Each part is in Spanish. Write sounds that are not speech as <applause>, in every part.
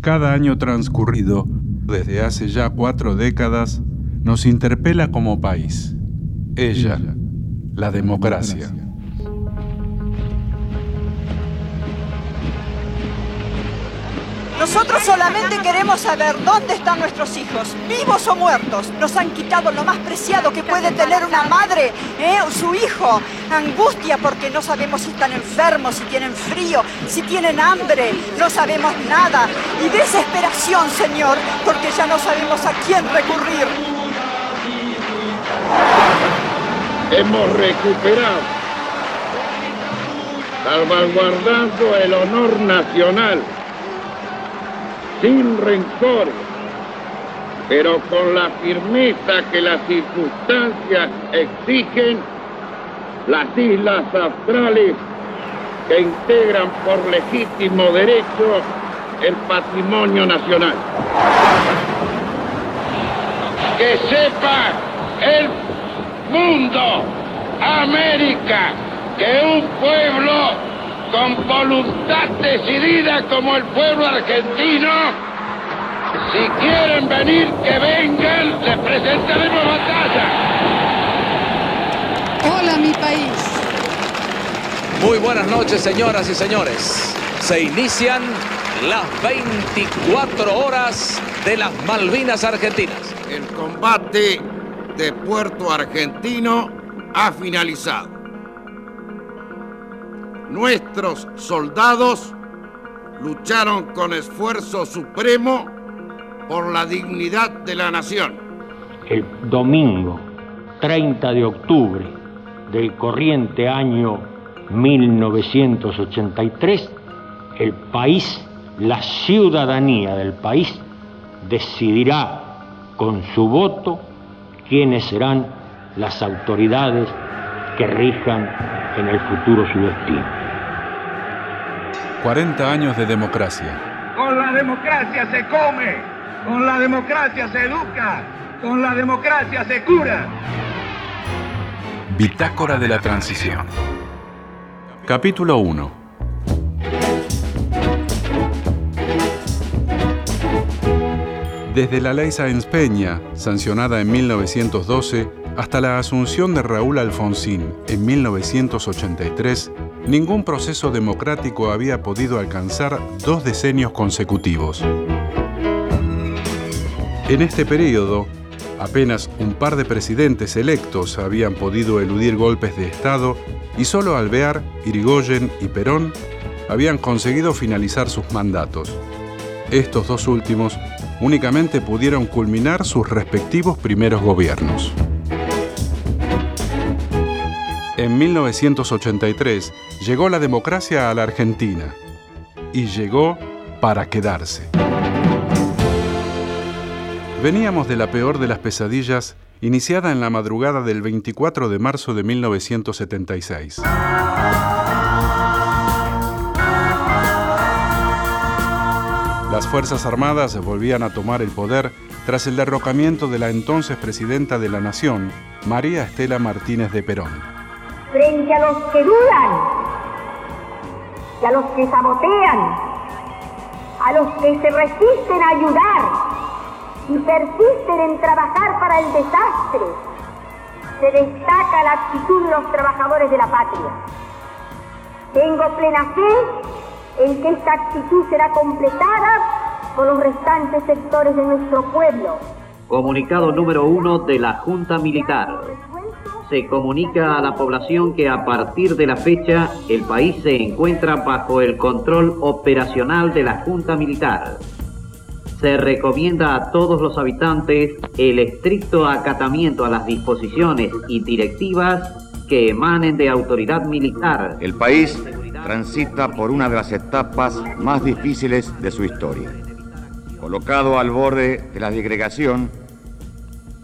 Cada año transcurrido, desde hace ya cuatro décadas, nos interpela como país. Ella, la democracia. Nosotros solamente queremos saber dónde están nuestros hijos, vivos o muertos. Nos han quitado lo más preciado que puede tener una madre, ¿eh? su hijo. Angustia porque no sabemos si están enfermos, si tienen frío, si tienen hambre. No sabemos nada. Y desesperación, Señor, porque ya no sabemos a quién recurrir. Hemos recuperado, salvaguardando el honor nacional sin rencor, pero con la firmeza que las circunstancias exigen, las islas australes que integran por legítimo derecho el patrimonio nacional. Que sepa el mundo, América, que un pueblo con voluntad decidida como el pueblo argentino. Si quieren venir, que vengan, les presentaremos batalla. Hola, mi país. Muy buenas noches, señoras y señores. Se inician las 24 horas de las Malvinas Argentinas. El combate de Puerto Argentino ha finalizado nuestros soldados lucharon con esfuerzo supremo por la dignidad de la nación. El domingo 30 de octubre del corriente año 1983, el país, la ciudadanía del país, decidirá con su voto quiénes serán las autoridades que rijan en el futuro su destino. 40 años de democracia. Con la democracia se come, con la democracia se educa, con la democracia se cura. Bitácora de la Transición. Capítulo 1. Desde la ley Sáenz Peña, sancionada en 1912, hasta la asunción de Raúl Alfonsín en 1983, ningún proceso democrático había podido alcanzar dos decenios consecutivos. En este periodo, apenas un par de presidentes electos habían podido eludir golpes de Estado y solo Alvear, Irigoyen y Perón habían conseguido finalizar sus mandatos. Estos dos últimos únicamente pudieron culminar sus respectivos primeros gobiernos. En 1983 llegó la democracia a la Argentina y llegó para quedarse. Veníamos de la peor de las pesadillas iniciada en la madrugada del 24 de marzo de 1976. Las Fuerzas Armadas volvían a tomar el poder tras el derrocamiento de la entonces presidenta de la Nación, María Estela Martínez de Perón frente a los que dudan y a los que sabotean, a los que se resisten a ayudar y persisten en trabajar para el desastre, se destaca la actitud de los trabajadores de la patria. Tengo plena fe en que esta actitud será completada por los restantes sectores de nuestro pueblo. Comunicado número uno de la Junta Militar se comunica a la población que a partir de la fecha el país se encuentra bajo el control operacional de la Junta Militar. Se recomienda a todos los habitantes el estricto acatamiento a las disposiciones y directivas que emanen de autoridad militar. El país transita por una de las etapas más difíciles de su historia. Colocado al borde de la disgregación,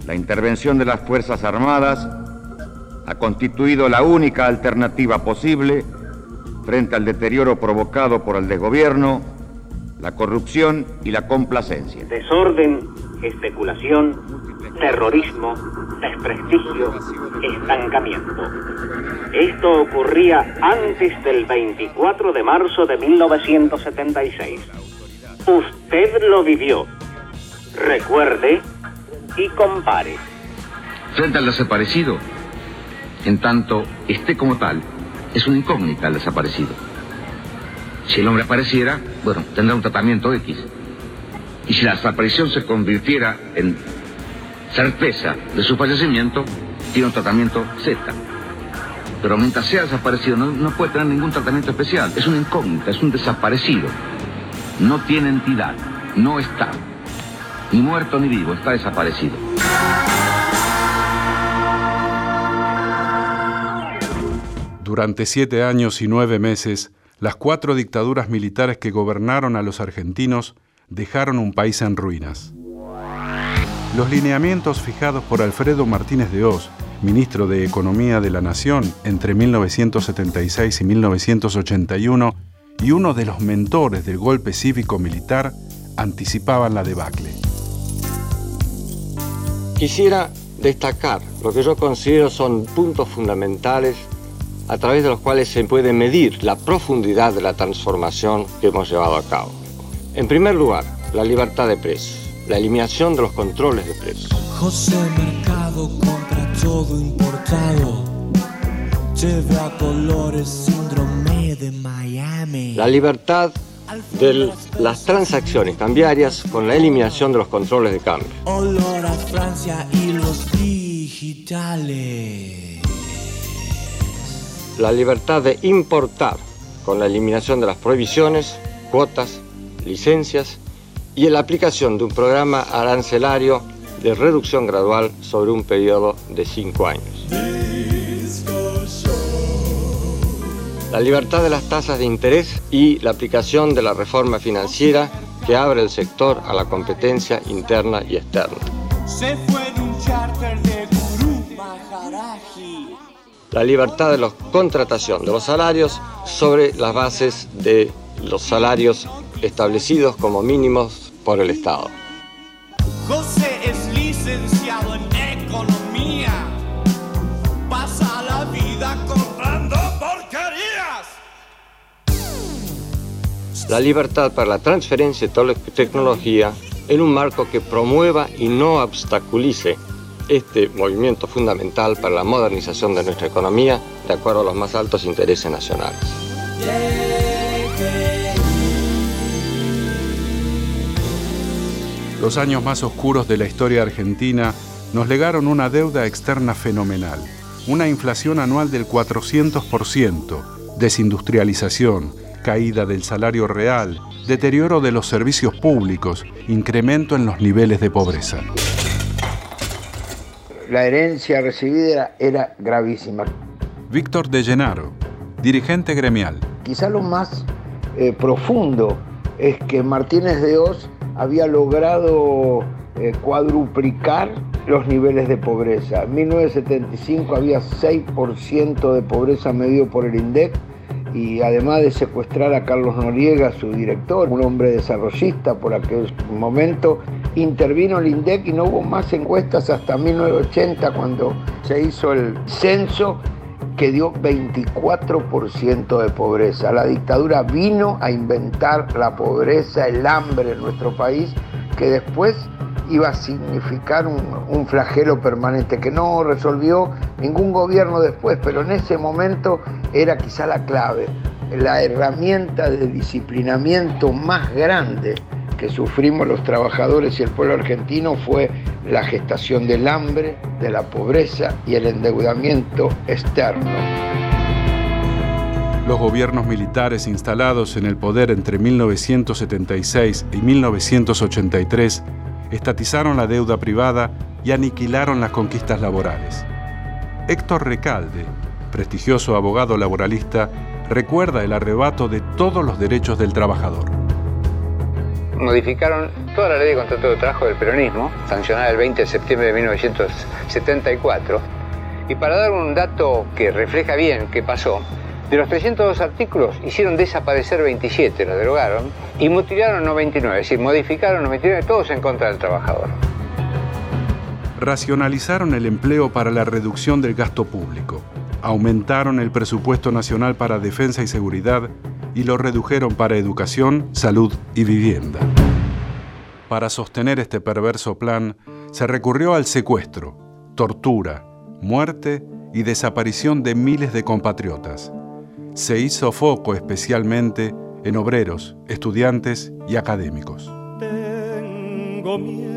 la intervención de las Fuerzas Armadas ha constituido la única alternativa posible frente al deterioro provocado por el desgobierno, la corrupción y la complacencia. Desorden, especulación, terrorismo, desprestigio, estancamiento. Esto ocurría antes del 24 de marzo de 1976. Usted lo vivió. Recuerde y compare. Frente al desaparecido, en tanto esté como tal, es una incógnita el desaparecido. Si el hombre apareciera, bueno, tendrá un tratamiento X. Y si la desaparición se convirtiera en certeza de su fallecimiento, tiene un tratamiento Z. Pero mientras sea desaparecido, no, puede tener ningún tratamiento especial. Es una incógnita, es un desaparecido. No tiene entidad, no está. Ni muerto ni vivo, está desaparecido. Durante siete años y nueve meses, las cuatro dictaduras militares que gobernaron a los argentinos dejaron un país en ruinas. Los lineamientos fijados por Alfredo Martínez de Oz, ministro de Economía de la Nación entre 1976 y 1981, y uno de los mentores del golpe cívico-militar, anticipaban la debacle. Quisiera destacar lo que yo considero son puntos fundamentales a través de los cuales se puede medir la profundidad de la transformación que hemos llevado a cabo. En primer lugar, la libertad de precios, la eliminación de los controles de precios. José Mercado compra todo importado, lleve a colores síndrome de Miami. La libertad de las transacciones cambiarias con la eliminación de los controles de cambio. Olor a Francia y los digitales la libertad de importar con la eliminación de las prohibiciones, cuotas, licencias y la aplicación de un programa arancelario de reducción gradual sobre un periodo de cinco años. La libertad de las tasas de interés y la aplicación de la reforma financiera que abre el sector a la competencia interna y externa. La libertad de la contratación de los salarios sobre las bases de los salarios establecidos como mínimos por el Estado. José es licenciado en economía, pasa la vida comprando porquerías. La libertad para la transferencia de tecnología en un marco que promueva y no obstaculice este movimiento fundamental para la modernización de nuestra economía de acuerdo a los más altos intereses nacionales. Los años más oscuros de la historia argentina nos legaron una deuda externa fenomenal, una inflación anual del 400%, desindustrialización, caída del salario real, deterioro de los servicios públicos, incremento en los niveles de pobreza la herencia recibida era gravísima. Víctor de Llenaro, dirigente gremial. Quizá lo más eh, profundo es que Martínez de Oz había logrado eh, cuadruplicar los niveles de pobreza. En 1975 había 6% de pobreza medido por el INDEC y además de secuestrar a Carlos Noriega, su director, un hombre desarrollista por aquel momento, intervino el INDEC y no hubo más encuestas hasta 1980 cuando se hizo el censo que dio 24% de pobreza. La dictadura vino a inventar la pobreza, el hambre en nuestro país, que después iba a significar un, un, flagelo permanente que no resolvió ningún gobierno después, pero en ese momento era quizá la clave, la herramienta de disciplinamiento más grande que sufrimos los trabajadores y el pueblo argentino fue la gestación del hambre, de la pobreza y el endeudamiento externo. Los gobiernos militares instalados en el poder entre 1976 y 1983 estatizaron la deuda privada y aniquilaron las conquistas laborales. Héctor Recalde, prestigioso abogado laboralista, recuerda el arrebato de todos los derechos del trabajador. Modificaron toda la ley de contrato de trabajo del peronismo, sancionada el 20 de septiembre de 1974, y para dar un dato que refleja bien qué pasó, de los 302 artículos hicieron desaparecer 27, los derogaron, y mutilaron 99, es decir, modificaron 99, todos en contra del trabajador. Racionalizaron el empleo para la reducción del gasto público, aumentaron el presupuesto nacional para defensa y seguridad y lo redujeron para educación, salud y vivienda. Para sostener este perverso plan, se recurrió al secuestro, tortura, muerte y desaparición de miles de compatriotas. Se hizo foco especialmente en obreros, estudiantes y académicos. Tengo miedo.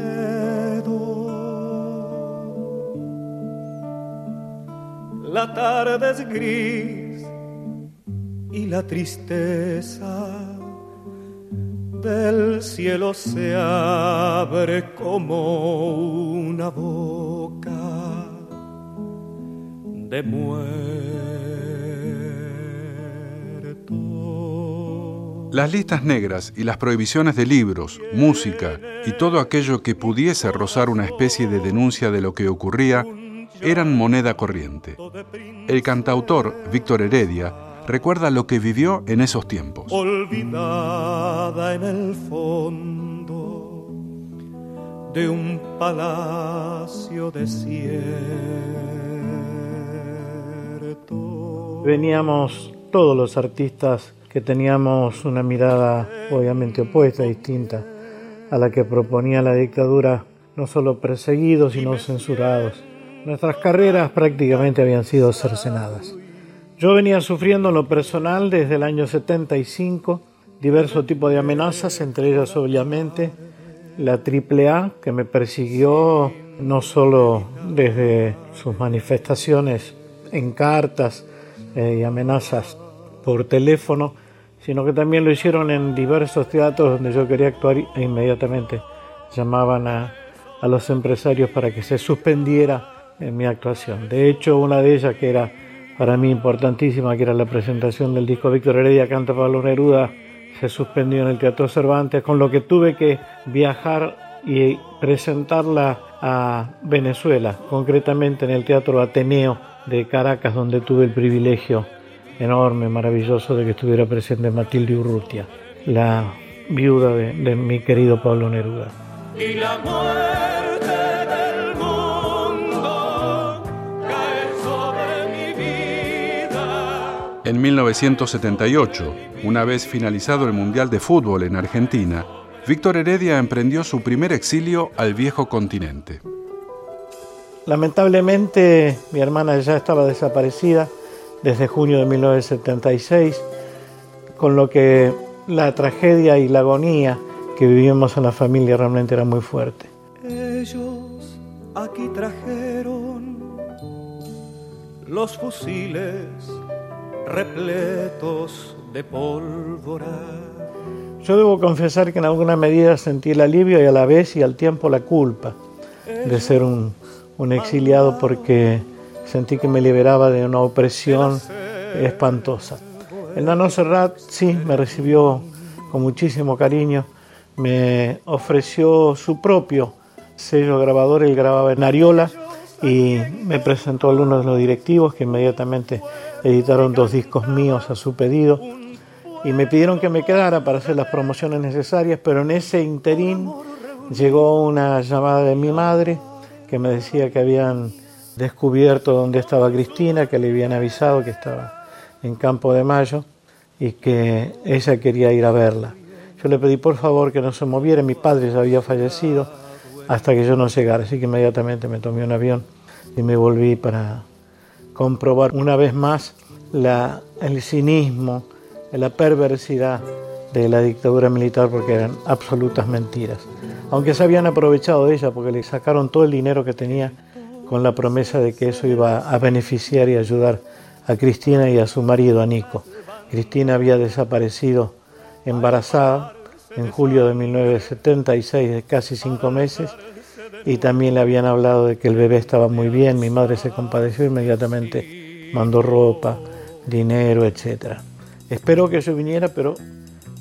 La tarde es gris y la tristeza del cielo se abre como una boca de muerto. Las listas negras y las prohibiciones de libros, música y todo aquello que pudiese rozar una especie de denuncia de lo que ocurría eran moneda corriente. El cantautor Víctor Heredia recuerda lo que vivió en esos tiempos. Olvidada en el fondo de un palacio desierto. Veníamos todos los artistas que teníamos una mirada obviamente opuesta, distinta a la que proponía la dictadura, no solo perseguidos, sino censurados. Nuestras carreras prácticamente habían sido cercenadas. Yo venía sufriendo en lo personal desde el año 75 diversos tipos de amenazas, entre ellas obviamente la AAA que me persiguió no solo desde sus manifestaciones en cartas eh, y amenazas por teléfono, sino que también lo hicieron en diversos teatros donde yo quería actuar e inmediatamente llamaban a, a los empresarios para que se suspendiera en mi actuación. De hecho, una de ellas que era para mí importantísima, que era la presentación del disco Víctor Heredia Canta Pablo Neruda, se suspendió en el Teatro Cervantes, con lo que tuve que viajar y presentarla a Venezuela, concretamente en el Teatro Ateneo de Caracas, donde tuve el privilegio enorme, maravilloso de que estuviera presente Matilde Urrutia, la viuda de, de mi querido Pablo Neruda. Y la muerte En 1978, una vez finalizado el Mundial de Fútbol en Argentina, Víctor Heredia emprendió su primer exilio al viejo continente. Lamentablemente mi hermana ya estaba desaparecida desde junio de 1976, con lo que la tragedia y la agonía que vivíamos en la familia realmente era muy fuerte. Ellos aquí trajeron los fusiles repletos de pólvora. Yo debo confesar que en alguna medida sentí el alivio y a la vez y al tiempo la culpa de ser un, un exiliado porque sentí que me liberaba de una opresión espantosa. El Nano Serrat sí me recibió con muchísimo cariño, me ofreció su propio sello grabador, él grababa en Ariola y me presentó a algunos de los directivos que inmediatamente editaron dos discos míos a su pedido y me pidieron que me quedara para hacer las promociones necesarias, pero en ese interín llegó una llamada de mi madre que me decía que habían descubierto dónde estaba Cristina, que le habían avisado que estaba en Campo de Mayo y que ella quería ir a verla. Yo le pedí por favor que no se moviera, mi padre ya había fallecido hasta que yo no llegara, así que inmediatamente me tomé un avión y me volví para comprobar una vez más la, el cinismo, la perversidad de la dictadura militar porque eran absolutas mentiras. Aunque se habían aprovechado de ella porque le sacaron todo el dinero que tenía con la promesa de que eso iba a beneficiar y ayudar a Cristina y a su marido, a Nico. Cristina había desaparecido embarazada en julio de 1976, de casi cinco meses, y también le habían hablado de que el bebé estaba muy bien, mi madre se compadeció inmediatamente, mandó ropa, dinero, etc. Espero que yo viniera, pero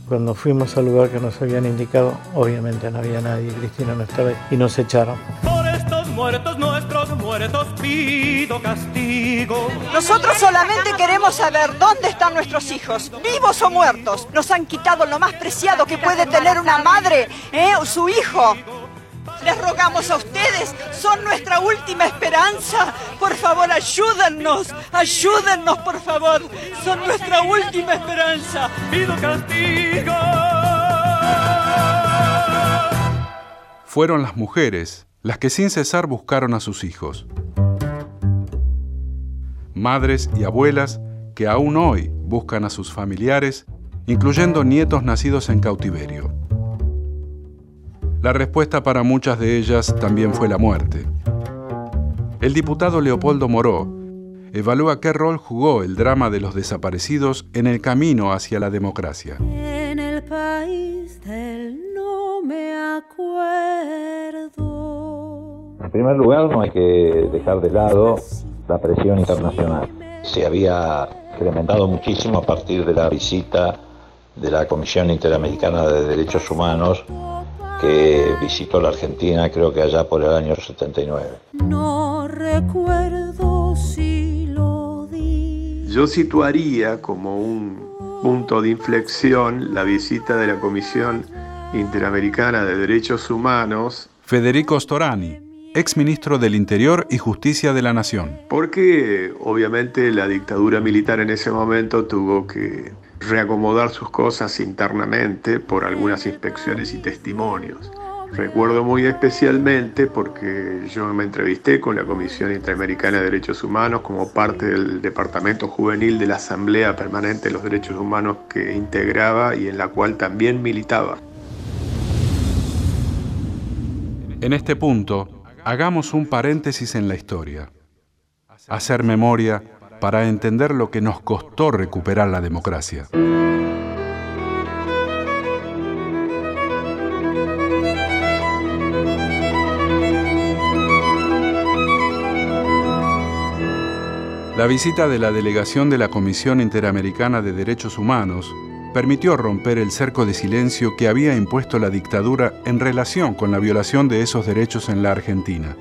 cuando fuimos al lugar que nos habían indicado, obviamente no había nadie, Cristina no estaba ahí, y nos echaron. Por estos muertos, nuestros muertos, pido castigo. Nosotros solamente queremos saber dónde están nuestros hijos, vivos o muertos. Nos han quitado lo más preciado que puede tener una madre, ¿eh? su hijo. Les rogamos a ustedes, son nuestra última esperanza. Por favor, ayúdennos, ayúdennos, por favor. Son nuestra última esperanza. Pido castigo. Fueron las mujeres las que sin cesar buscaron a sus hijos. Madres y abuelas que aún hoy buscan a sus familiares, incluyendo nietos nacidos en cautiverio. La respuesta para muchas de ellas también fue la muerte. El diputado Leopoldo Moró evalúa qué rol jugó el drama de los desaparecidos en el camino hacia la democracia. En el país del no me acuerdo. En primer lugar, no hay que dejar de lado la presión internacional. Se había incrementado muchísimo a partir de la visita de la Comisión Interamericana de Derechos Humanos que visitó la Argentina creo que allá por el año 79. No recuerdo si lo di. Yo situaría como un punto de inflexión la visita de la Comisión Interamericana de Derechos Humanos. Federico Storani, ex ministro del Interior y Justicia de la Nación. Porque obviamente la dictadura militar en ese momento tuvo que reacomodar sus cosas internamente por algunas inspecciones y testimonios. Recuerdo muy especialmente porque yo me entrevisté con la Comisión Interamericana de Derechos Humanos como parte del Departamento Juvenil de la Asamblea Permanente de los Derechos Humanos que integraba y en la cual también militaba. En este punto, hagamos un paréntesis en la historia. Hacer memoria para entender lo que nos costó recuperar la democracia. La visita de la delegación de la Comisión Interamericana de Derechos Humanos permitió romper el cerco de silencio que había impuesto la dictadura en relación con la violación de esos derechos en la Argentina.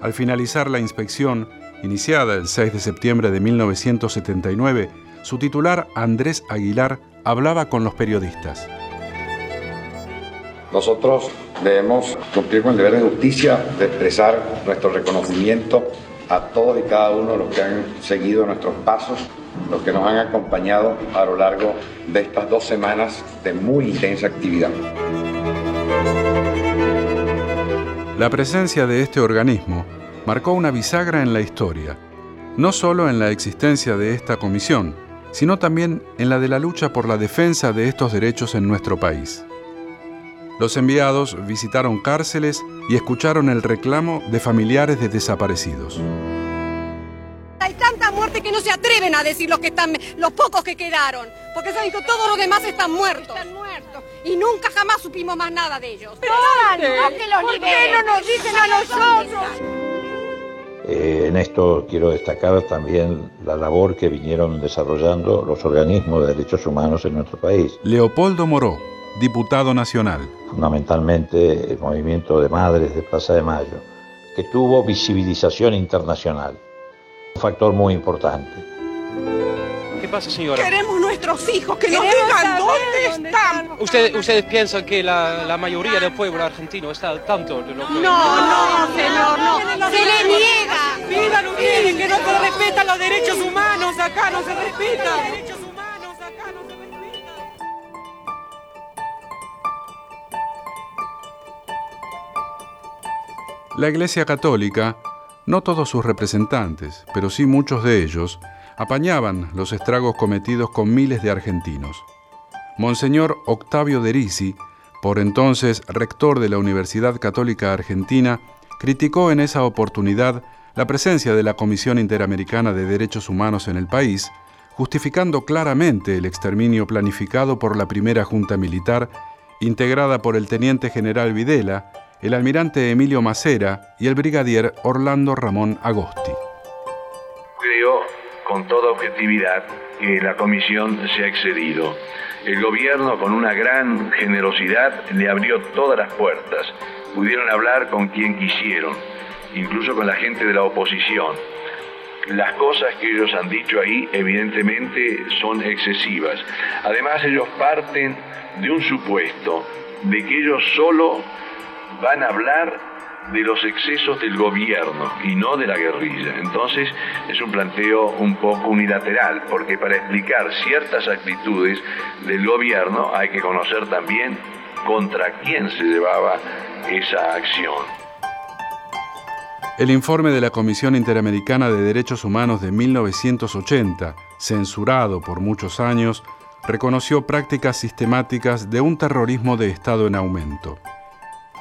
Al finalizar la inspección, iniciada el 6 de septiembre de 1979, su titular Andrés Aguilar hablaba con los periodistas. Nosotros debemos cumplir con el deber de justicia de expresar nuestro reconocimiento a todos y cada uno de los que han seguido nuestros pasos, los que nos han acompañado a lo largo de estas dos semanas de muy intensa actividad. La presencia de este organismo marcó una bisagra en la historia, no solo en la existencia de esta comisión, sino también en la de la lucha por la defensa de estos derechos en nuestro país. Los enviados visitaron cárceles y escucharon el reclamo de familiares de desaparecidos. Hay tanta muerte que no se atreven a decir los que están, los pocos que quedaron, porque saben que todos los demás están muertos. Están muertos. Y nunca jamás supimos más nada de ellos. ¿Por qué no nos dicen a nosotros? Eh, en esto quiero destacar también la labor que vinieron desarrollando los organismos de derechos humanos en nuestro país. Leopoldo Moró, diputado nacional. Fundamentalmente el movimiento de madres de Plaza de Mayo, que tuvo visibilización internacional. Un factor muy importante. ¿Qué pasa, señora? Queremos nuestros hijos, que nos digan dónde están. ¿Usted, ¿Ustedes piensan que la, la, mayoría del pueblo argentino está al tanto de lo que... No, no, señor, no. Se le niega. Pidan ustedes que no se respetan los derechos humanos. Acá no se respetan. La Iglesia Católica, no todos sus representantes, pero sí muchos de ellos, apañaban los estragos cometidos con miles de argentinos. Monseñor Octavio Derisi, por entonces rector de la Universidad Católica Argentina, criticó en esa oportunidad la presencia de la Comisión Interamericana de Derechos Humanos en el país, justificando claramente el exterminio planificado por la primera Junta Militar, integrada por el teniente general Videla, el almirante Emilio Macera y el brigadier Orlando Ramón Agosti. Con toda objetividad que la comisión se ha excedido. El gobierno con una gran generosidad le abrió todas las puertas. Pudieron hablar con quien quisieron, incluso con la gente de la oposición. Las cosas que ellos han dicho ahí evidentemente son excesivas. Además ellos parten de un supuesto de que ellos solo van a hablar de los excesos del gobierno y no de la guerrilla. Entonces es un planteo un poco unilateral, porque para explicar ciertas actitudes del gobierno hay que conocer también contra quién se llevaba esa acción. El informe de la Comisión Interamericana de Derechos Humanos de 1980, censurado por muchos años, reconoció prácticas sistemáticas de un terrorismo de Estado en aumento.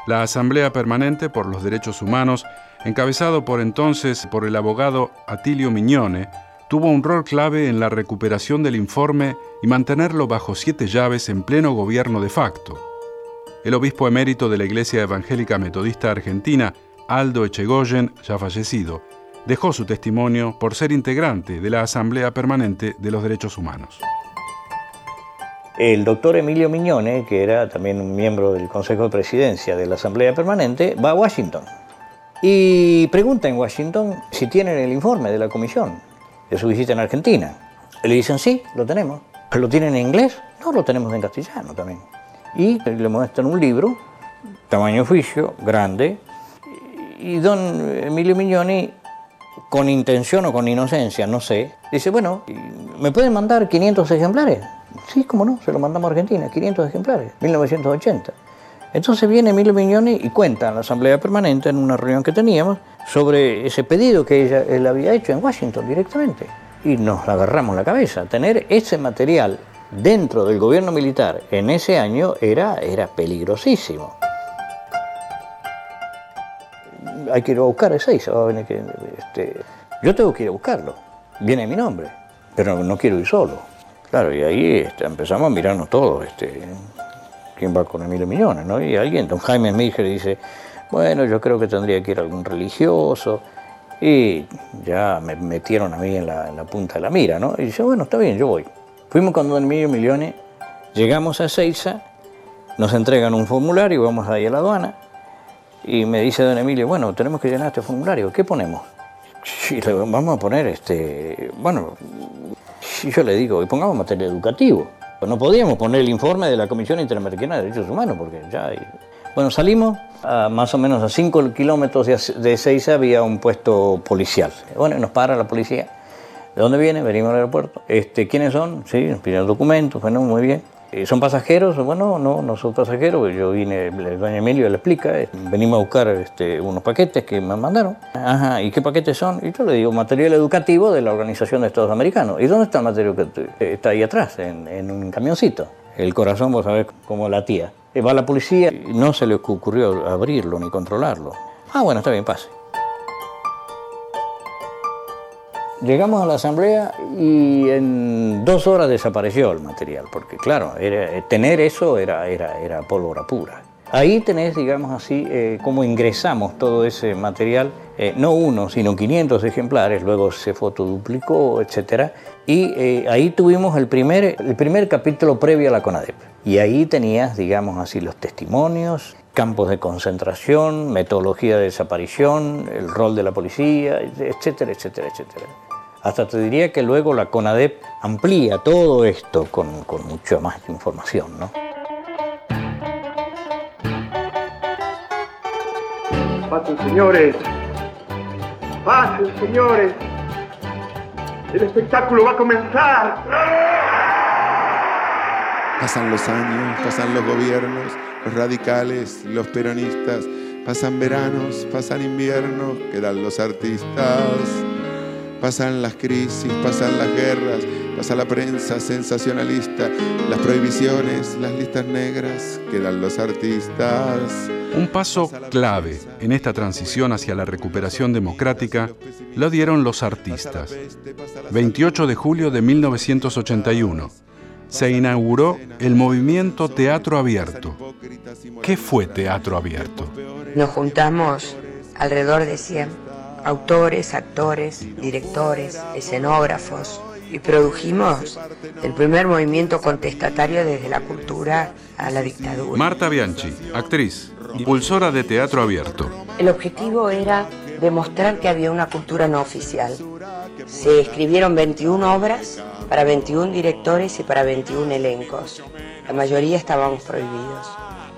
La Asamblea Permanente por los Derechos Humanos, encabezado por entonces por el abogado Atilio Miñone, tuvo un rol clave en la recuperación del informe y mantenerlo bajo siete llaves en pleno gobierno de facto. El obispo emérito de la Iglesia Evangélica Metodista Argentina, Aldo Echegoyen, ya fallecido, dejó su testimonio por ser integrante de la Asamblea Permanente de los Derechos Humanos. El doctor Emilio Miñone, que era también un miembro del Consejo de Presidencia de la Asamblea Permanente, va a Washington y pregunta en Washington si tienen el informe de la comisión de su visita en Argentina. le dicen, sí, lo tenemos. ¿Lo tienen en inglés? No, lo tenemos en castellano también. Y le muestran un libro, tamaño oficio, grande, y don Emilio Mignoni, con intención o con inocencia, no sé, dice, bueno, ¿me pueden mandar 500 ejemplares? Sí, cómo no, se lo mandamos a Argentina, 500 ejemplares, 1980. Entonces viene Emilio Mignoni y cuenta en la Asamblea Permanente, en una reunión que teníamos, sobre ese pedido que ella, él había hecho en Washington directamente. Y nos agarramos la cabeza. Tener ese material dentro del gobierno militar en ese año era, era peligrosísimo hay que ir a buscar ese este, yo tengo que ir a buscarlo, viene mi nombre, pero no quiero ir solo. Claro, y ahí este, empezamos a mirarnos todos, este, quién va con Emilio Millones, ¿no? Y alguien, don Jaime Mijer, dice, bueno, yo creo que tendría que ir algún religioso, y ya me metieron a mí en la, punta de la mira, ¿no? Y dice, bueno, está bien, yo voy. Fuimos con don Emilio Millones, llegamos a Seiza, nos entregan un formulario, vamos ahí a la aduana, y me dice don Emilio, bueno, tenemos que llenar este formulario, ¿qué ponemos? <laughs> Le vamos a poner, este, bueno, yo le digo, y pongamos materia educativo. No podíamos poner el informe de la Comisión Interamericana de Derechos Humanos, porque ya. Bueno, salimos, a más o menos a 5 kilómetros de Seiza había un puesto policial. Bueno, nos para la policía. ¿De dónde viene? Venimos al aeropuerto. Este, ¿Quiénes son? Sí, nos piden documentos, bueno, muy bien. Eh, ¿Son pasajeros? Bueno, no, no son pasajeros. Yo vine, el doña Emilio le explica, eh, venimos a buscar este, unos paquetes que me mandaron. Ajá, ¿y qué paquetes son? Y yo le digo, material educativo de la Organización de Estados Americanos. ¿Y dónde está el material que está ahí atrás, en, un camioncito? El corazón, vos sabés, como la tía. Eh, va la policía no se le ocurrió abrirlo ni controlarlo. Ah, bueno, está bien, pase. Llegamos a la asamblea y en dos horas desapareció el material, porque claro, tener eso era, era, era pólvora pura. Ahí tenés, digamos así, eh, cómo ingresamos todo ese material, eh, no uno, sino 500 ejemplares, luego se fotoduplicó, etc. Y eh, ahí tuvimos el primer, el primer capítulo previo a la CONADEP. Y ahí tenías, digamos así, los testimonios, campos de concentración, metodología de desaparición, el rol de la policía, etcétera, etcétera, etcétera. Hasta te diría que luego la CONADEP amplía todo esto con, con mucha más información. ¿no? Pasen, señores. Pasen, señores. El espectáculo va a comenzar. Pasan los años, pasan los gobiernos, los radicales, los peronistas, pasan veranos, pasan inviernos, quedan los artistas. Pasan las crisis, pasan las guerras, pasa la prensa sensacionalista, las prohibiciones, las listas negras, quedan los artistas. Un paso clave en esta transición hacia la recuperación democrática lo dieron los artistas. 28 de julio de 1981 se inauguró el movimiento Teatro Abierto. ¿Qué fue Teatro Abierto? Nos juntamos alrededor de 100 autores, actores, directores, escenógrafos, y produjimos el primer movimiento contestatario desde la cultura a la dictadura. Marta Bianchi, actriz, impulsora de teatro abierto. El objetivo era demostrar que había una cultura no oficial. Se escribieron 21 obras para 21 directores y para 21 elencos. La mayoría estábamos prohibidos.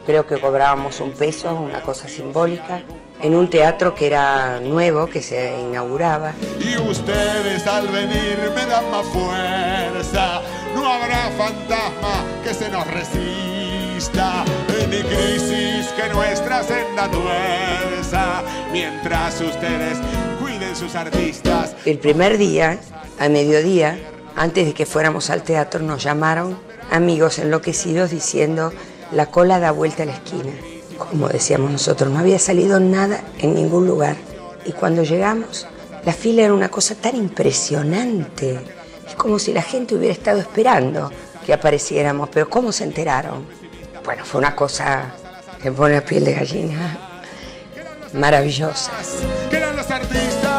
Creo que cobrábamos un peso, una cosa simbólica, en un teatro que era nuevo, que se inauguraba. Y ustedes al venir me dan más fuerza. No habrá fantasma que se nos resista. Ni crisis que nuestra senda tuerza. Mientras ustedes cuiden sus artistas. El primer día, a mediodía, antes de que fuéramos al teatro, nos llamaron amigos enloquecidos diciendo la cola da vuelta a la esquina. Como decíamos nosotros, no había salido nada en ningún lugar. Y cuando llegamos, la fila era una cosa tan impresionante. Es como si la gente hubiera estado esperando que apareciéramos, pero ¿cómo se enteraron? Bueno, fue una cosa que pone la piel de gallina maravillosa. Los artistas.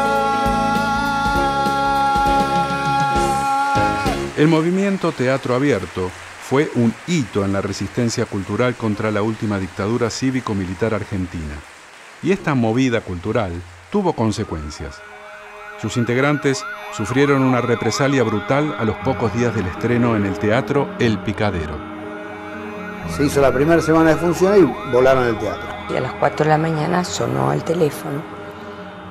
El movimiento Teatro Abierto fue un hito en la resistencia cultural contra la última dictadura cívico-militar argentina. Y esta movida cultural tuvo consecuencias. Sus integrantes sufrieron una represalia brutal a los pocos días del estreno en el teatro El Picadero. Se hizo la primera semana de función y volaron el teatro. Y a las 4 de la mañana sonó el teléfono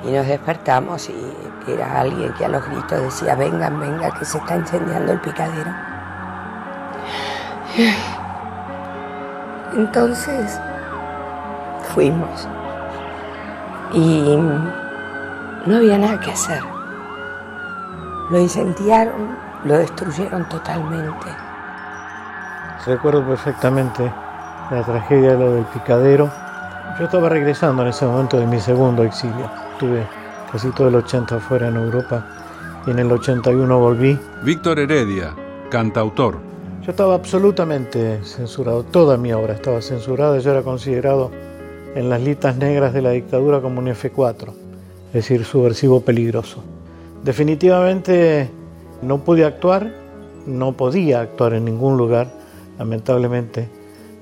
y nos despertamos y era alguien que a los gritos decía, vengan, venga, que se está incendiando el picadero. Entonces fuimos y no había nada que hacer. Lo incendiaron, lo destruyeron totalmente. Recuerdo perfectamente la tragedia de lo del picadero. Yo estaba regresando en ese momento de mi segundo exilio. Estuve casi todo el 80 fuera en Europa y en el 81 volví. Víctor Heredia, cantautor. Yo estaba absolutamente censurado, toda mi obra estaba censurada, yo era considerado en las listas negras de la dictadura como un F4, es decir, subversivo peligroso. Definitivamente no pude actuar, no podía actuar en ningún lugar, lamentablemente,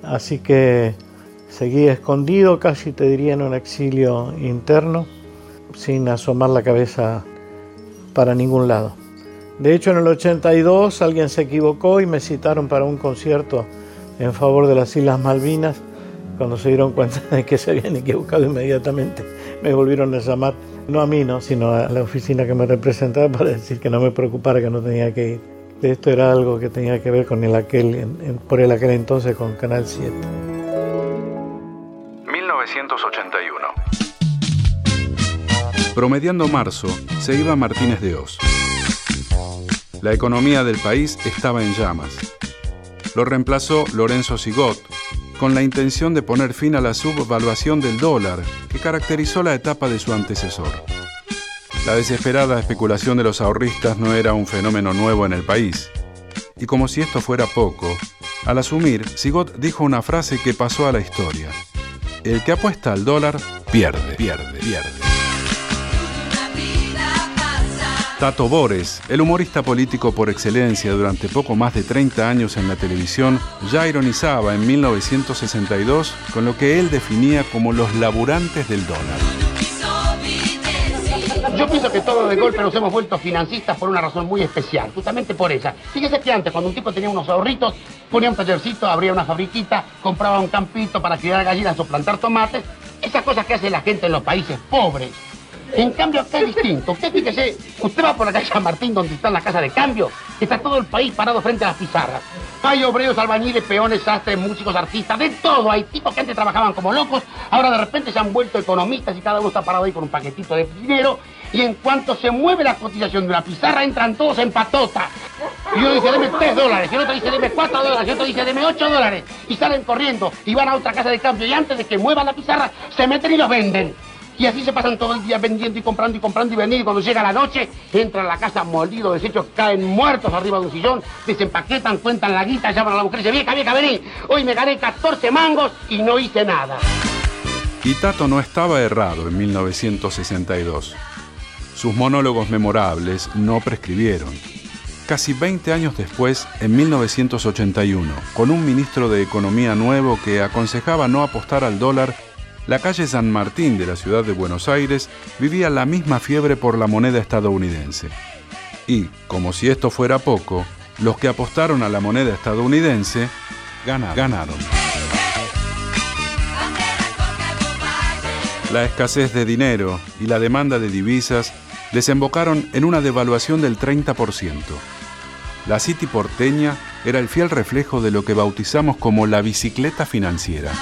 así que seguí escondido, casi te diría en un exilio interno, sin asomar la cabeza para ningún lado. De hecho, en el 82 alguien se equivocó y me citaron para un concierto en favor de las Islas Malvinas. Cuando se dieron cuenta de que se habían equivocado inmediatamente, me volvieron a llamar, no a mí, no, sino a la oficina que me representaba para decir que no me preocupara, que no tenía que ir. Esto era algo que tenía que ver con el aquel, por el aquel entonces con Canal 7. 1981. Promediando marzo, se iba Martínez de Oz. La economía del país estaba en llamas. Lo reemplazó Lorenzo Sigot, con la intención de poner fin a la subvaluación del dólar que caracterizó la etapa de su antecesor. La desesperada especulación de los ahorristas no era un fenómeno nuevo en el país. Y como si esto fuera poco, al asumir, Sigot dijo una frase que pasó a la historia. El que apuesta al dólar pierde, pierde, pierde. Tato Bores, el humorista político por excelencia durante poco más de 30 años en la televisión, ya ironizaba en 1962 con lo que él definía como los laburantes del dólar. Yo pienso que todos de golpe nos hemos vuelto financistas por una razón muy especial, justamente por esa. Fíjese que antes, cuando un tipo tenía unos ahorritos, ponía un tallercito, abría una fabriquita, compraba un campito para criar gallinas o plantar tomates, esas cosas que hace la gente en los países pobres. En cambio, acá es distinto. Usted fíjese, usted va por la calle San Martín, donde está la casa de cambio, está todo el país parado frente a las pizarras. Hay obreros, albañiles, peones, sastres, músicos, artistas, de todo. Hay tipos que antes trabajaban como locos, ahora de repente se han vuelto economistas y cada uno está parado ahí con un paquetito de dinero. Y en cuanto se mueve la cotización de una pizarra, entran todos en patota. Y uno dice, deme 3 dólares, y el otro dice, deme 4 dólares, y otro dice, deme 8 dólares. Y salen corriendo y van a otra casa de cambio y antes de que muevan la pizarra, se meten y los venden. Y así se pasan todo el día vendiendo y comprando y comprando y vendiendo. Y cuando llega la noche, entran a la casa molidos, deshechos, caen muertos arriba de un sillón, desempaquetan, cuentan la guita, llaman a la mujer y dicen, vieja, vieja, vení. Hoy me gané 14 mangos y no hice nada. Y Tato no estaba errado en 1962. Sus monólogos memorables no prescribieron. Casi 20 años después, en 1981, con un ministro de Economía nuevo que aconsejaba no apostar al dólar, la calle San Martín de la ciudad de Buenos Aires vivía la misma fiebre por la moneda estadounidense. Y, como si esto fuera poco, los que apostaron a la moneda estadounidense ganaron. ganaron. La escasez de dinero y la demanda de divisas desembocaron en una devaluación del 30%. La City porteña era el fiel reflejo de lo que bautizamos como la bicicleta financiera.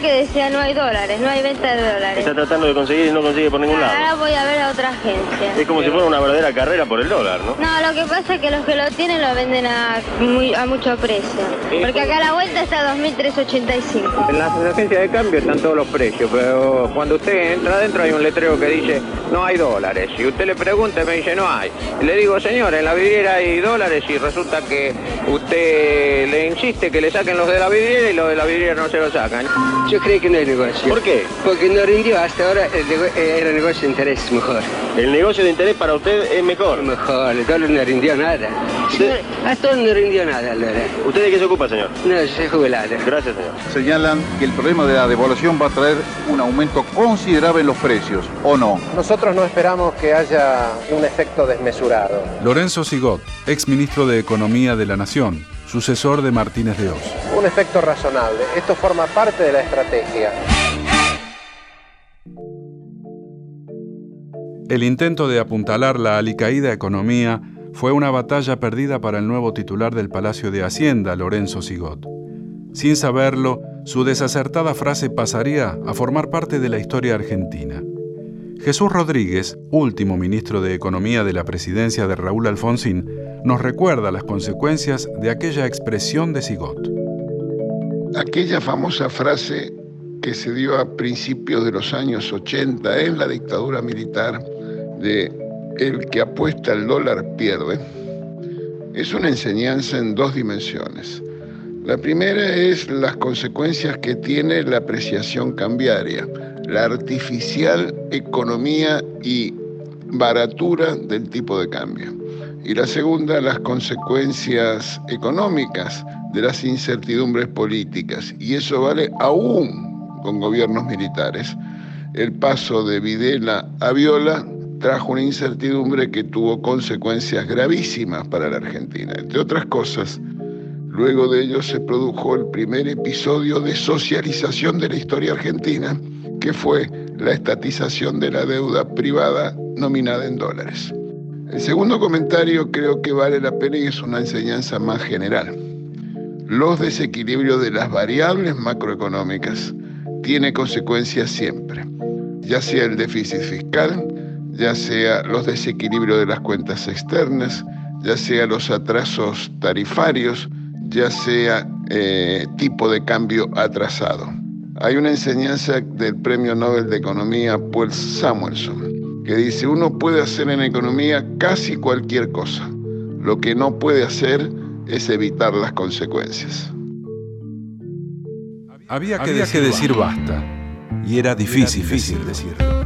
Que decía no hay dólares, no hay venta de dólares. Está tratando de conseguir y no consigue por ningún lado. Ahora voy a ver a otra agencia. Es como si fuera una verdadera carrera por el dólar, ¿no? No, lo que pasa es que los que lo tienen lo venden a, muy- a mucho precio. Porque acá a la vuelta está 2.385. En las agencias de cambio están todos los precios, pero cuando usted entra adentro hay un letrero que dice no hay dólares. Y usted le pregunta y me dice no hay. Y le digo, señor, en la vidriera hay dólares y resulta que usted le insiste que le saquen los de la vidriera y los de la vidriera no se lo sacan. Yo creo que no hay negocio. ¿Por qué? Porque no rindió hasta ahora, el nego- eh, era negocio de interés mejor. El negocio de interés para usted es mejor. Mejor, el dólar no rindió nada. Usted- Hasta ahora no rindió nada el dólar. ¿Usted de qué se ocupa, señor? No, soy jubilado. Gracias, señor. Señalan que el problema de la devaluación va a traer un aumento considerable en los precios, ¿o no? Nosotros no esperamos que haya un efecto desmesurado. Lorenzo Sigot, ex ministro de Economía de la Nación, sucesor de Martínez de Oz. Un efecto razonable. Esto forma parte de la estrategia. El intento de apuntalar la alicaída economía fue una batalla perdida para el nuevo titular del Palacio de Hacienda, Lorenzo Sigot. Sin saberlo, su desacertada frase pasaría a formar parte de la historia argentina. Jesús Rodríguez, último ministro de Economía de la presidencia de Raúl Alfonsín, nos recuerda las consecuencias de aquella expresión de Sigot. Aquella famosa frase que se dio a principios de los años 80 en la dictadura militar de el que apuesta al dólar pierde, es una enseñanza en dos dimensiones. La primera es las consecuencias que tiene la apreciación cambiaria, la artificial economía y baratura del tipo de cambio. Y la segunda, las consecuencias económicas de las incertidumbres políticas. Y eso vale aún con gobiernos militares. El paso de Videla a Viola trajo una incertidumbre que tuvo consecuencias gravísimas para la Argentina. Entre otras cosas, luego de ello se produjo el primer episodio de socialización de la historia argentina, que fue la estatización de la deuda privada nominada en dólares. El segundo comentario creo que vale la pena y es una enseñanza más general. Los desequilibrios de las variables macroeconómicas tienen consecuencias siempre, ya sea el déficit fiscal, ya sea los desequilibrios de las cuentas externas, ya sea los atrasos tarifarios, ya sea eh, tipo de cambio atrasado. Hay una enseñanza del Premio Nobel de Economía Paul Samuelson que dice, uno puede hacer en economía casi cualquier cosa. Lo que no puede hacer es evitar las consecuencias. Había que, decir, decir basta, y era difícil, difícil decirlo.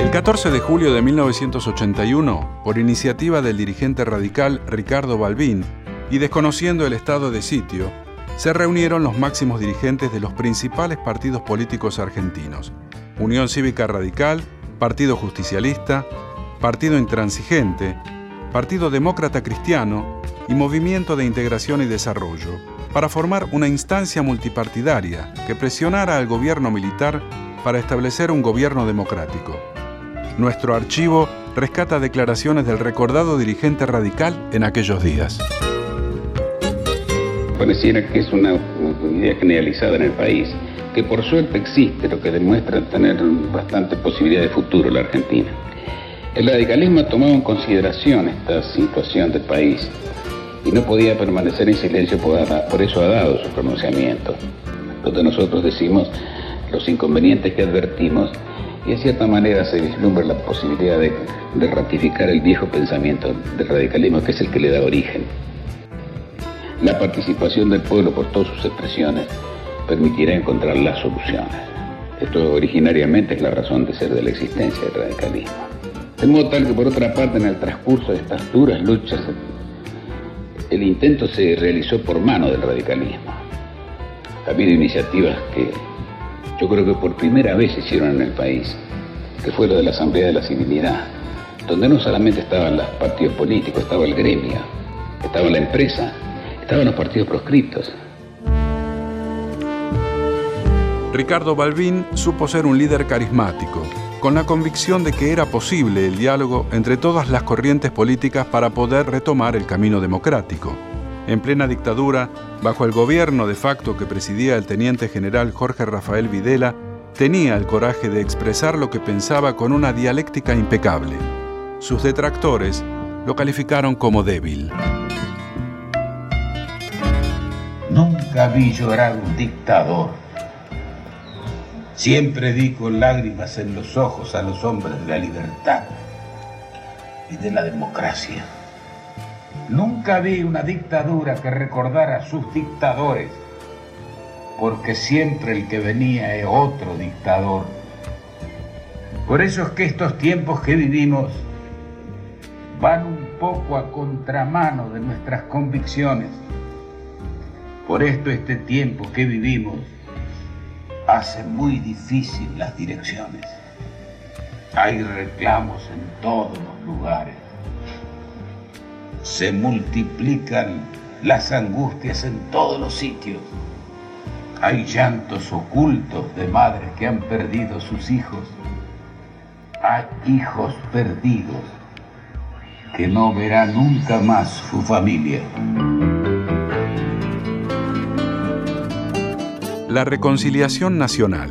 El 14 de julio de 1981, por iniciativa del dirigente radical Ricardo Balbín y desconociendo el estado de sitio, se reunieron los máximos dirigentes de los principales partidos políticos argentinos, Unión Cívica Radical, Partido Justicialista, Partido Intransigente, Partido Demócrata Cristiano y Movimiento de Integración y Desarrollo, para formar una instancia multipartidaria que presionara al gobierno militar para establecer un gobierno democrático. Nuestro archivo rescata declaraciones del recordado dirigente radical en aquellos días. Pareciera que es una idea generalizada en el país, que por suerte existe, lo que demuestra tener bastante posibilidad de futuro la Argentina. El radicalismo ha tomado en consideración esta situación del país y no podía permanecer en silencio, por, eso ha dado su pronunciamiento, donde nosotros decimos los inconvenientes que advertimos y de cierta manera se vislumbra la posibilidad de ratificar el viejo pensamiento del radicalismo que es el que le da origen. La participación del pueblo por todas sus expresiones permitirá encontrar las soluciones. Esto originariamente es la razón de ser de la existencia del radicalismo. De modo tal que por otra parte en el transcurso de estas duras luchas el intento se realizó por mano del radicalismo. Ha habido iniciativas que yo creo que por primera vez se hicieron en el país, que fue lo de la Asamblea de la Civilidad, donde no solamente estaban los partidos políticos, estaba el gremio, estaba la empresa, estaban los partidos proscriptos. Ricardo Balbín supo ser un líder carismático, con la convicción de que era posible el diálogo entre todas las corrientes políticas para poder retomar el camino democrático. En plena dictadura, bajo el gobierno de facto que presidía el teniente general Jorge Rafael Videla, tenía el coraje de expresar lo que pensaba con una dialéctica impecable. Sus detractores lo calificaron como débil. Nunca vi llorar un dictador. Siempre di con lágrimas en los ojos a los hombres de la libertad y de la democracia. Nunca vi una dictadura que recordara a sus dictadores, porque siempre el que venía es otro dictador. Por eso es que estos tiempos que vivimos van un poco a contramano de nuestras convicciones. Por esto este tiempo que vivimos hace muy difícil las direcciones. Hay reclamos en todos los lugares. Se multiplican las angustias en todos los sitios. Hay llantos ocultos de madres que han perdido sus hijos. Hay hijos perdidos que no verán nunca más su familia. La reconciliación nacional.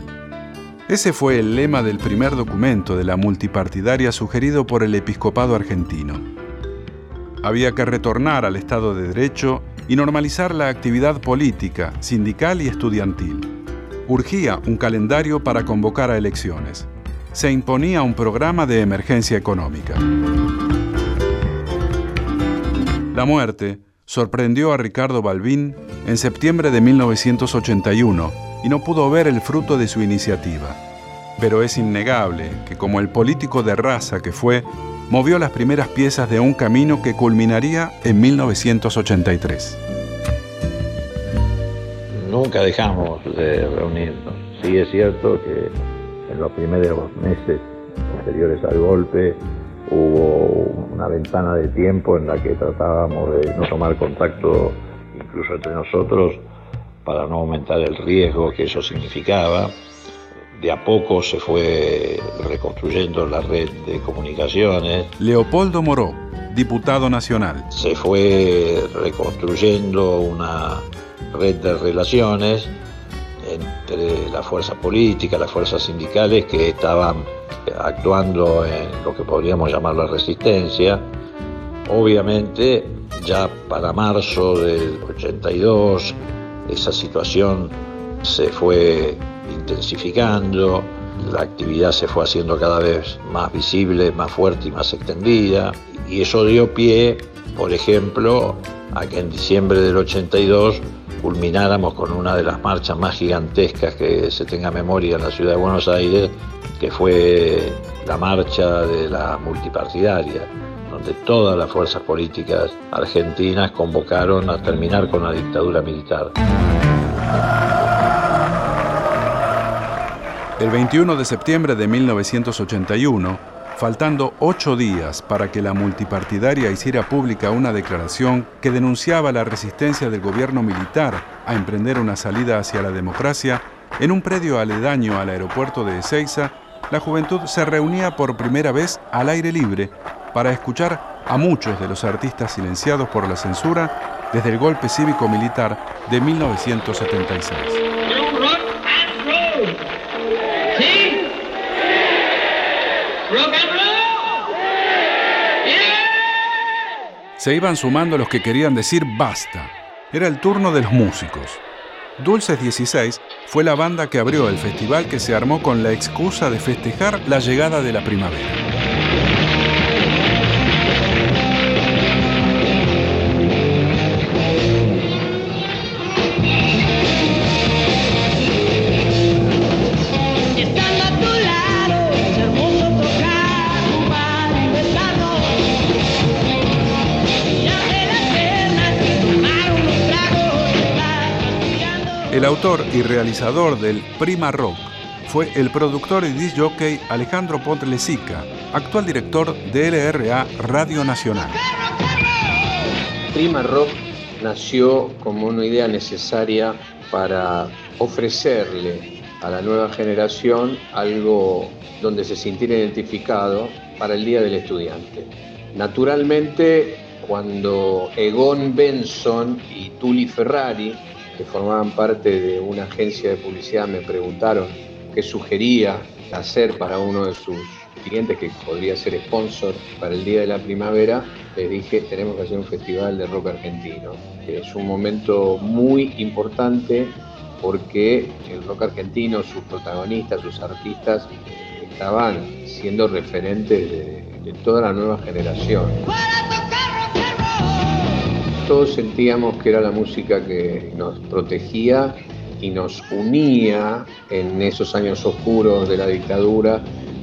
Ese fue el lema del primer documento de la multipartidaria sugerido por el episcopado argentino. Había que retornar al Estado de Derecho y normalizar la actividad política, sindical y estudiantil. Urgía un calendario para convocar a elecciones. Se imponía un programa de emergencia económica. La muerte sorprendió a Ricardo Balbín en septiembre de 1981 y no pudo ver el fruto de su iniciativa. Pero es innegable que como el político de raza que fue, movió las primeras piezas de un camino que culminaría en 1983. Nunca dejamos de reunirnos. Sí es cierto que en los primeros meses posteriores al golpe hubo una ventana de tiempo en la que tratábamos de no tomar contacto incluso entre nosotros para no aumentar el riesgo que eso significaba de a poco se fue reconstruyendo la red de comunicaciones. Leopoldo Moró, diputado nacional. Se fue reconstruyendo una red de relaciones entre la fuerza política, las fuerzas sindicales que estaban actuando en lo que podríamos llamar la resistencia. Obviamente, ya para marzo del 82, esa situación se fue intensificando, la actividad se fue haciendo cada vez más visible, más fuerte y más extendida, y eso dio pie, por ejemplo, a que en diciembre del 82 culmináramos con una de las marchas más gigantescas que se tenga memoria en la ciudad de Buenos Aires, que fue la marcha de la multipartidaria, donde todas las fuerzas políticas argentinas convocaron a terminar con la dictadura militar. El 21 de septiembre de 1981, faltando ocho días para que la multipartidaria hiciera pública una declaración que denunciaba la resistencia del gobierno militar a emprender una salida hacia la democracia, en un predio aledaño al aeropuerto de Ezeiza, la juventud se reunía por primera vez al aire libre para escuchar a muchos de los artistas silenciados por la censura desde el golpe cívico-militar de 1976. Se iban sumando los que querían decir basta. Era el turno de los músicos. Dulces 16 fue la banda que abrió el festival que se armó con la excusa de festejar la llegada de la primavera. Autor y realizador del Prima Rock fue el productor y disc jockey Alejandro Pontlesica, actual director de LRA Radio Nacional. Prima Rock nació como una idea necesaria para ofrecerle a la nueva generación algo donde se sintiera identificado para el Día del Estudiante. Naturalmente, cuando Egon Benson y Tully Ferrari, que formaban parte de una agencia de publicidad, me preguntaron qué sugería hacer para uno de sus clientes que podría ser sponsor para el Día de la Primavera, les dije, tenemos que hacer un festival de rock argentino. Es un momento muy importante porque el rock argentino, sus protagonistas, sus artistas, estaban siendo referentes de, toda la nueva generación. Todos sentíamos que era la música que nos protegía y nos unía en esos años oscuros de la dictadura,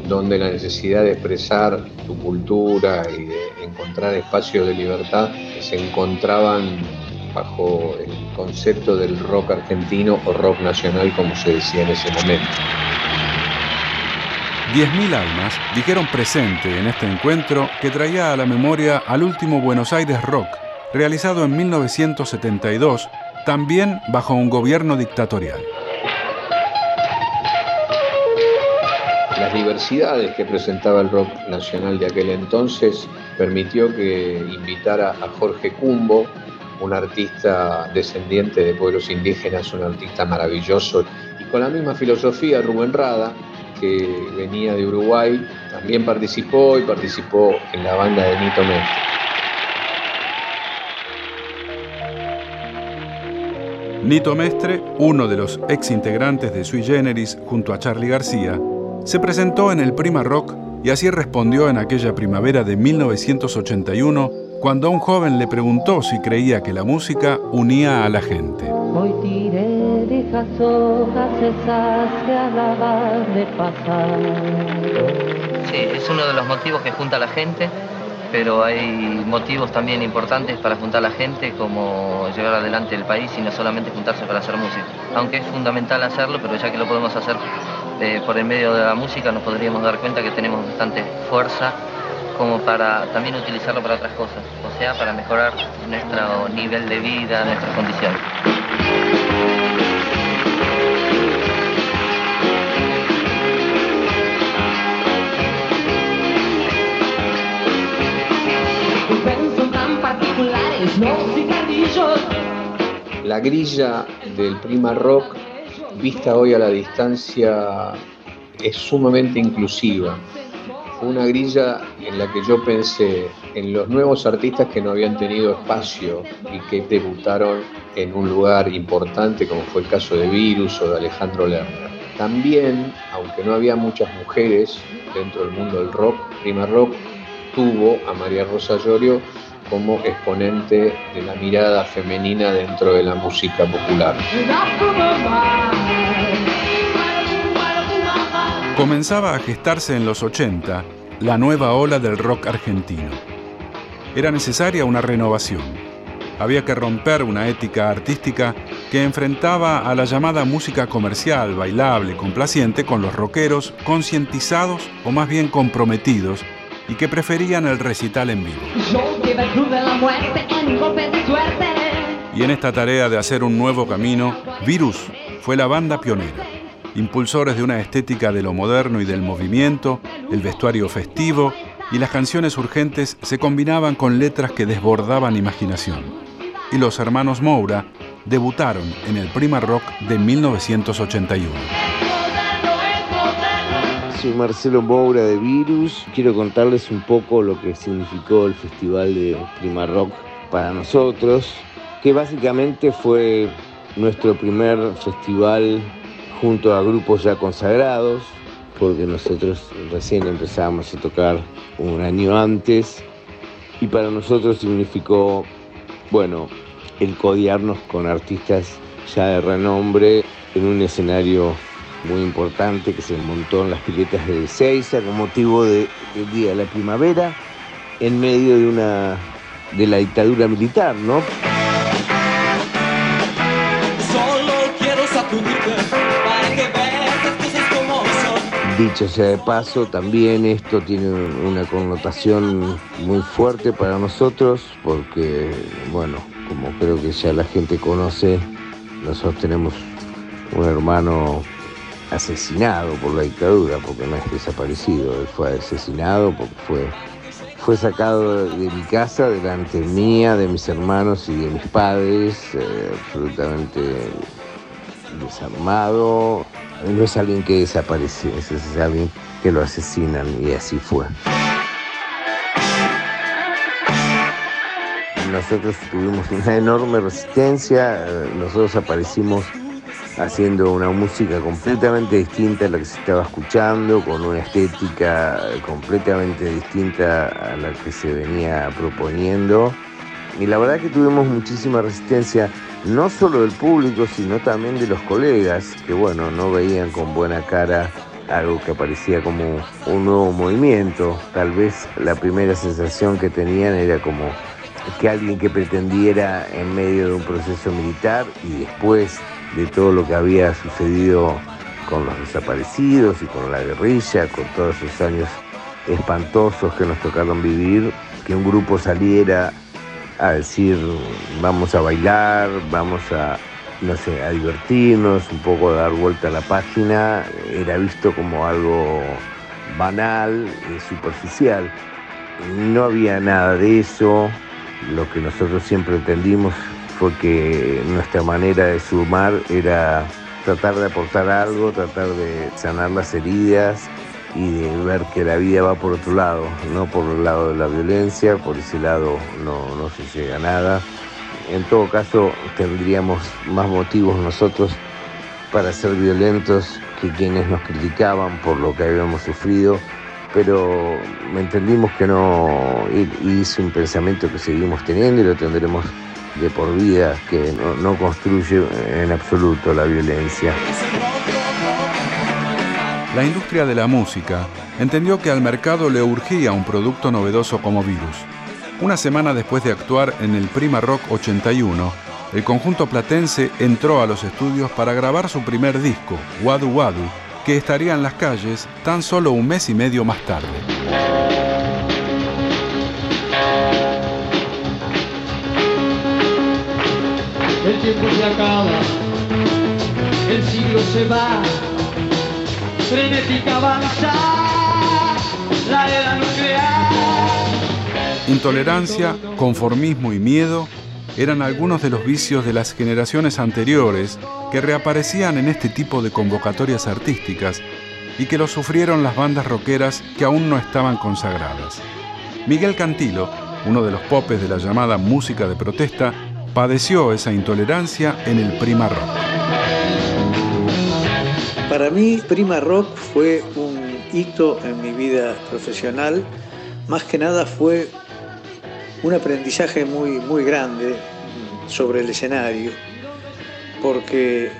donde la necesidad de expresar tu cultura y de encontrar espacios de libertad se encontraban bajo el concepto del rock argentino o rock nacional, como se decía en ese momento. 10.000 almas dijeron presente en este encuentro que traía a la memoria al último Buenos Aires Rock, realizado en 1972, también bajo un gobierno dictatorial. Las diversidades que presentaba el rock nacional de aquel entonces permitió que invitara a Jorge Cumbo, un artista descendiente de pueblos indígenas, un artista maravilloso, y con la misma filosofía Rubén Rada, que venía de Uruguay, también participó y participó en la banda de Nito Mestre. Nito Mestre, uno de los ex integrantes de Sui Generis junto a Charlie García, se presentó en el Prima Rock y así respondió en aquella primavera de 1981 cuando un joven le preguntó si creía que la música unía a la gente. Hoy tiré de hojas esas que de pasar. Sí, es uno de los motivos que junta a la gente, pero hay motivos también importantes para juntar a la gente, como llevar adelante el país y no solamente juntarse para hacer música. Aunque es fundamental hacerlo, pero ya que lo podemos hacer eh, por el medio de la música, nos podríamos dar cuenta que tenemos bastante fuerza como para también utilizarlo para otras cosas, o sea, para mejorar nuestro nivel de vida, nuestras condiciones. La grilla del Prima Rock, vista hoy a la distancia, es sumamente inclusiva una grilla en la que yo pensé en los nuevos artistas que no habían tenido espacio y que debutaron en un lugar importante, como fue el caso de Virus o de Alejandro Lerner. También, aunque no había muchas mujeres dentro del mundo del rock, Prima Rock tuvo a María Rosa Llorio como exponente de la mirada femenina dentro de la música popular. Comenzaba a gestarse en los 80 la nueva ola del rock argentino. Era necesaria una renovación. Había que romper una ética artística que enfrentaba a la llamada música comercial, bailable, complaciente con los rockeros concientizados o más bien comprometidos y que preferían el recital en vivo. Y en esta tarea de hacer un nuevo camino, Virus fue la banda pionera impulsores de una estética de lo moderno y del movimiento, el vestuario festivo y las canciones urgentes se combinaban con letras que desbordaban imaginación. Y los hermanos Moura debutaron en el Prima Rock de 1981. Soy Marcelo Moura de Virus. Quiero contarles un poco lo que significó el Festival de Prima Rock para nosotros, que básicamente fue nuestro primer festival junto a grupos ya consagrados, porque nosotros recién empezábamos a tocar un año antes, y para nosotros significó, bueno, el codiarnos con artistas ya de renombre en un escenario muy importante que se montó en las piletas de Ezeiza con motivo del Día de la Primavera, en medio de una de la dictadura militar, ¿no? Dicho sea de paso, también esto tiene una connotación muy fuerte para nosotros porque, bueno, como creo que ya la gente conoce, nosotros tenemos un hermano asesinado por la dictadura, porque no es desaparecido, él fue asesinado porque fue, fue sacado de mi casa delante mía, de mis hermanos y de mis padres, eh, absolutamente desarmado. No es alguien que desaparece, es alguien que lo asesinan y así fue. Nosotros tuvimos una enorme resistencia, nosotros aparecimos haciendo una música completamente distinta a la que se estaba escuchando, con una estética completamente distinta a la que se venía proponiendo. Y la verdad que tuvimos muchísima resistencia, no solo del público, sino también de los colegas, que bueno, no veían con buena cara algo que parecía como un nuevo movimiento. Tal vez la primera sensación que tenían era como que alguien que pretendiera en medio de un proceso militar y después de todo lo que había sucedido con los desaparecidos y con la guerrilla, con todos esos años espantosos que nos tocaron vivir, que un grupo saliera a decir vamos a bailar, vamos a, no sé, a divertirnos, un poco a dar vuelta a la página, era visto como algo banal, superficial. No había nada de eso, lo que nosotros siempre entendimos fue que nuestra manera de sumar era tratar de aportar algo, tratar de sanar las heridas y de ver que la vida va por otro lado, no por el lado de la violencia, por ese lado no, no se llega a nada. En todo caso, tendríamos más motivos nosotros para ser violentos que quienes nos criticaban por lo que habíamos sufrido pero entendimos que no, y, es un pensamiento que seguimos teniendo y lo tendremos de por vida, que no, no construye en absoluto la violencia. La industria de la música entendió que al mercado le urgía un producto novedoso como Virus. Una semana después de actuar en el Prima Rock 81, el conjunto platense entró a los estudios para grabar su primer disco, Wadu Wadu, que estaría en las calles tan solo un mes y medio más tarde. Tiempo se acaba, el siglo se va, la era nuclear. Intolerancia, conformismo y miedo eran algunos de los vicios de las generaciones anteriores que reaparecían en este tipo de convocatorias artísticas y que lo sufrieron las bandas rockeras que aún no estaban consagradas. Miguel Cantilo, uno de los popes de la llamada música de protesta, padeció esa intolerancia en el Prima Rock. Para mí, Prima Rock fue un hito en mi vida profesional. Más que nada fue un aprendizaje muy, muy grande sobre el escenario, porque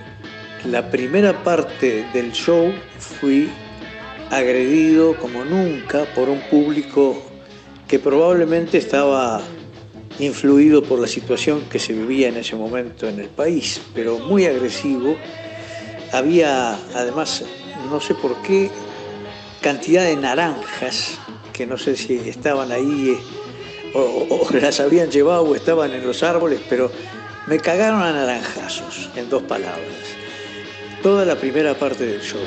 la primera parte del show fui agredido como nunca por un público que probablemente estaba influido por la situación que se vivía en ese momento en el país, pero muy agresivo. Había además, no sé por qué, cantidad de naranjas que no sé si estaban ahí o, las habían llevado o estaban en los árboles, pero me cagaron a naranjazos, en dos palabras. Toda la primera parte del show.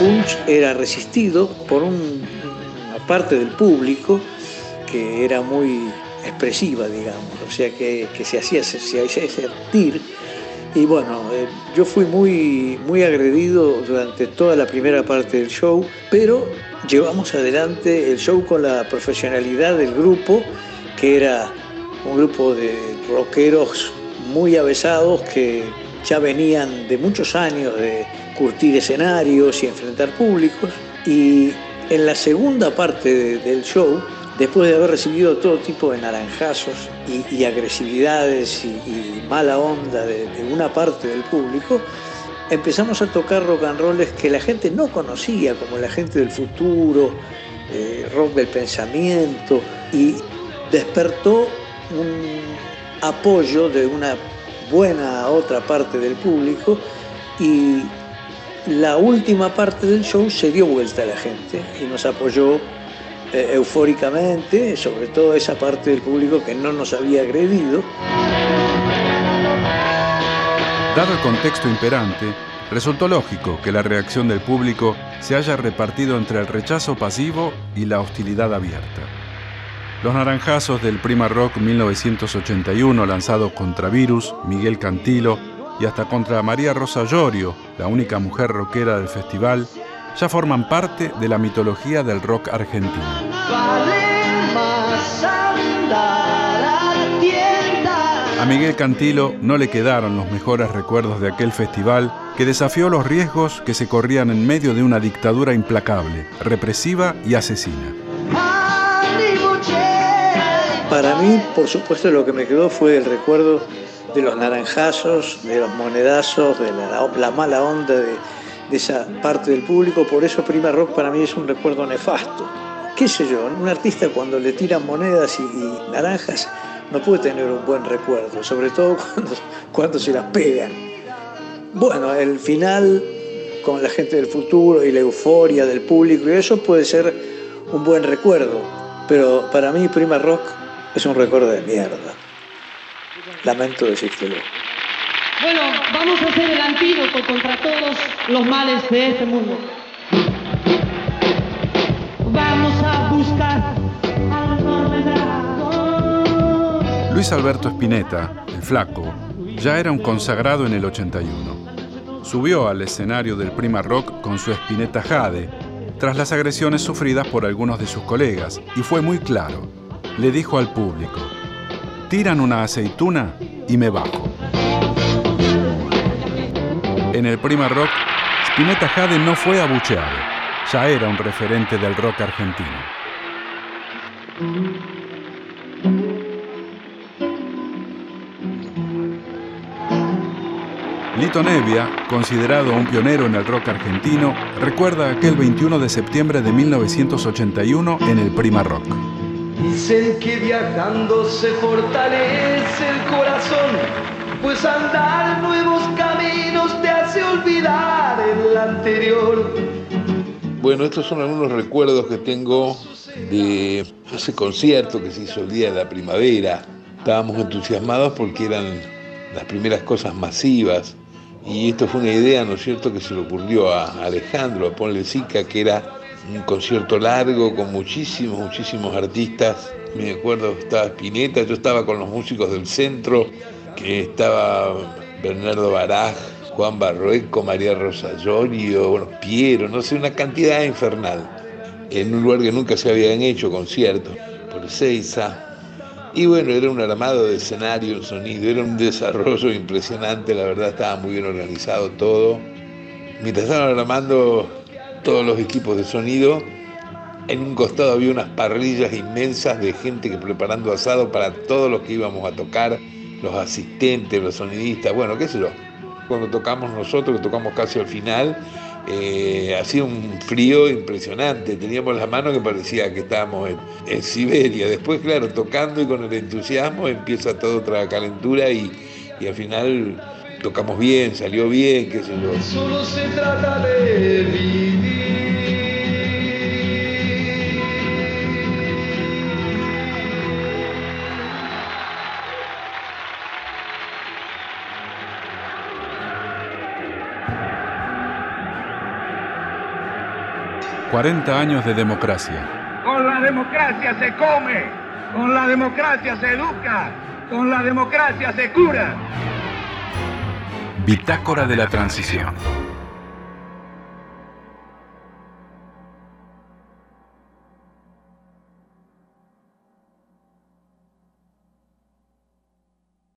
Punch era resistido por una parte del público que era muy expresiva, digamos, o sea que, se hacía, se sentir. Y bueno, eh, yo fui muy, muy agredido durante toda la primera parte del show, pero llevamos adelante el show con la profesionalidad del grupo, que era un grupo de rockeros muy avesados que ya venían de muchos años de curtir escenarios y enfrentar públicos. Y en la segunda parte del show después de haber recibido todo tipo de naranjazos y, agresividades y, mala onda de, una parte del público, empezamos a tocar rock and rolls que la gente no conocía, como la gente del futuro, eh, rock del pensamiento, y despertó un apoyo de una buena otra parte del público y la última parte del show se dio vuelta a la gente y nos apoyó eh, eufóricamente, sobre todo esa parte del público que no nos había agredido. Dado el contexto imperante, resultó lógico que la reacción del público se haya repartido entre el rechazo pasivo y la hostilidad abierta. Los naranjazos del Prima Rock 1981 lanzado contra Virus, Miguel Cantilo y hasta contra María Rosa Llorio, la única mujer rockera del festival, ya forman parte de la mitología del rock argentino. A Miguel Cantilo no le quedaron los mejores recuerdos de aquel festival que desafió los riesgos que se corrían en medio de una dictadura implacable, represiva y asesina. Para mí, por supuesto, lo que me quedó fue el recuerdo de los naranjazos, de los monedazos, de la, mala onda de, esa parte del público. Por eso Prima Rock para mí es un recuerdo nefasto. ¿Qué sé yo? Un artista cuando le tiran monedas y, y naranjas no puede tener un buen recuerdo, sobre todo <laughs> cuando, cuando se las pegan. Bueno, el final con la gente del futuro y la euforia del público y eso puede ser un buen recuerdo, pero para mí Prima Rock es un recuerdo de mierda. Lamento decírtelo. Bueno, vamos a hacer el antídoto contra todos los males de este mundo. Vamos a buscar Luis Alberto Spinetta, el flaco, ya era un consagrado en el 81. Subió al escenario del Prima Rock con su Spinetta Jade, tras las agresiones sufridas por algunos de sus colegas, y fue muy claro. Le dijo al público, tiran una aceituna y me bajo. En el Prima Rock, Spinetta Jade no fue abucheado, ya era un referente del rock argentino. Lito Nevia, considerado un pionero en el rock argentino, recuerda aquel 21 de septiembre de 1981 en el Prima Rock. Dicen que viajando se fortalece el corazón, pues andar nuevos caminos te hace olvidar el anterior. Bueno, estos son algunos recuerdos que tengo de ese concierto que se hizo el día de la primavera. Estábamos entusiasmados porque eran las primeras cosas masivas y esto fue una idea, ¿no es cierto?, que se le ocurrió a Alejandro, a Ponle Sica, que era un concierto largo con muchísimos, muchísimos artistas. Me acuerdo, estaba Spinetta, yo estaba con los músicos del centro, que estaba Bernardo Baraj, Juan Barroeco, María Rosa Llorio, bueno, Piero, no sé, una cantidad infernal. En un lugar que nunca se habían hecho conciertos, por Seiza, y bueno, era un armado de escenario, un sonido, era un desarrollo impresionante, la verdad estaba muy bien organizado todo. Mientras estaban armando todos los equipos de sonido, en un costado había unas parrillas inmensas de gente que preparando asado para todos los que íbamos a tocar, los asistentes, los sonidistas, bueno, qué sé yo. Cuando tocamos nosotros, que tocamos casi al final, eh, hacía un frío impresionante, teníamos las manos que parecía que estábamos en, Siberia. Después, claro, tocando y con el entusiasmo empieza todo otra calentura y, y al final tocamos bien, salió bien, qué sé yo. Solo se trata de vivir. 40 años de democracia. Con la democracia se come, con la democracia se educa, con la democracia se cura. Bitácora de la Transición.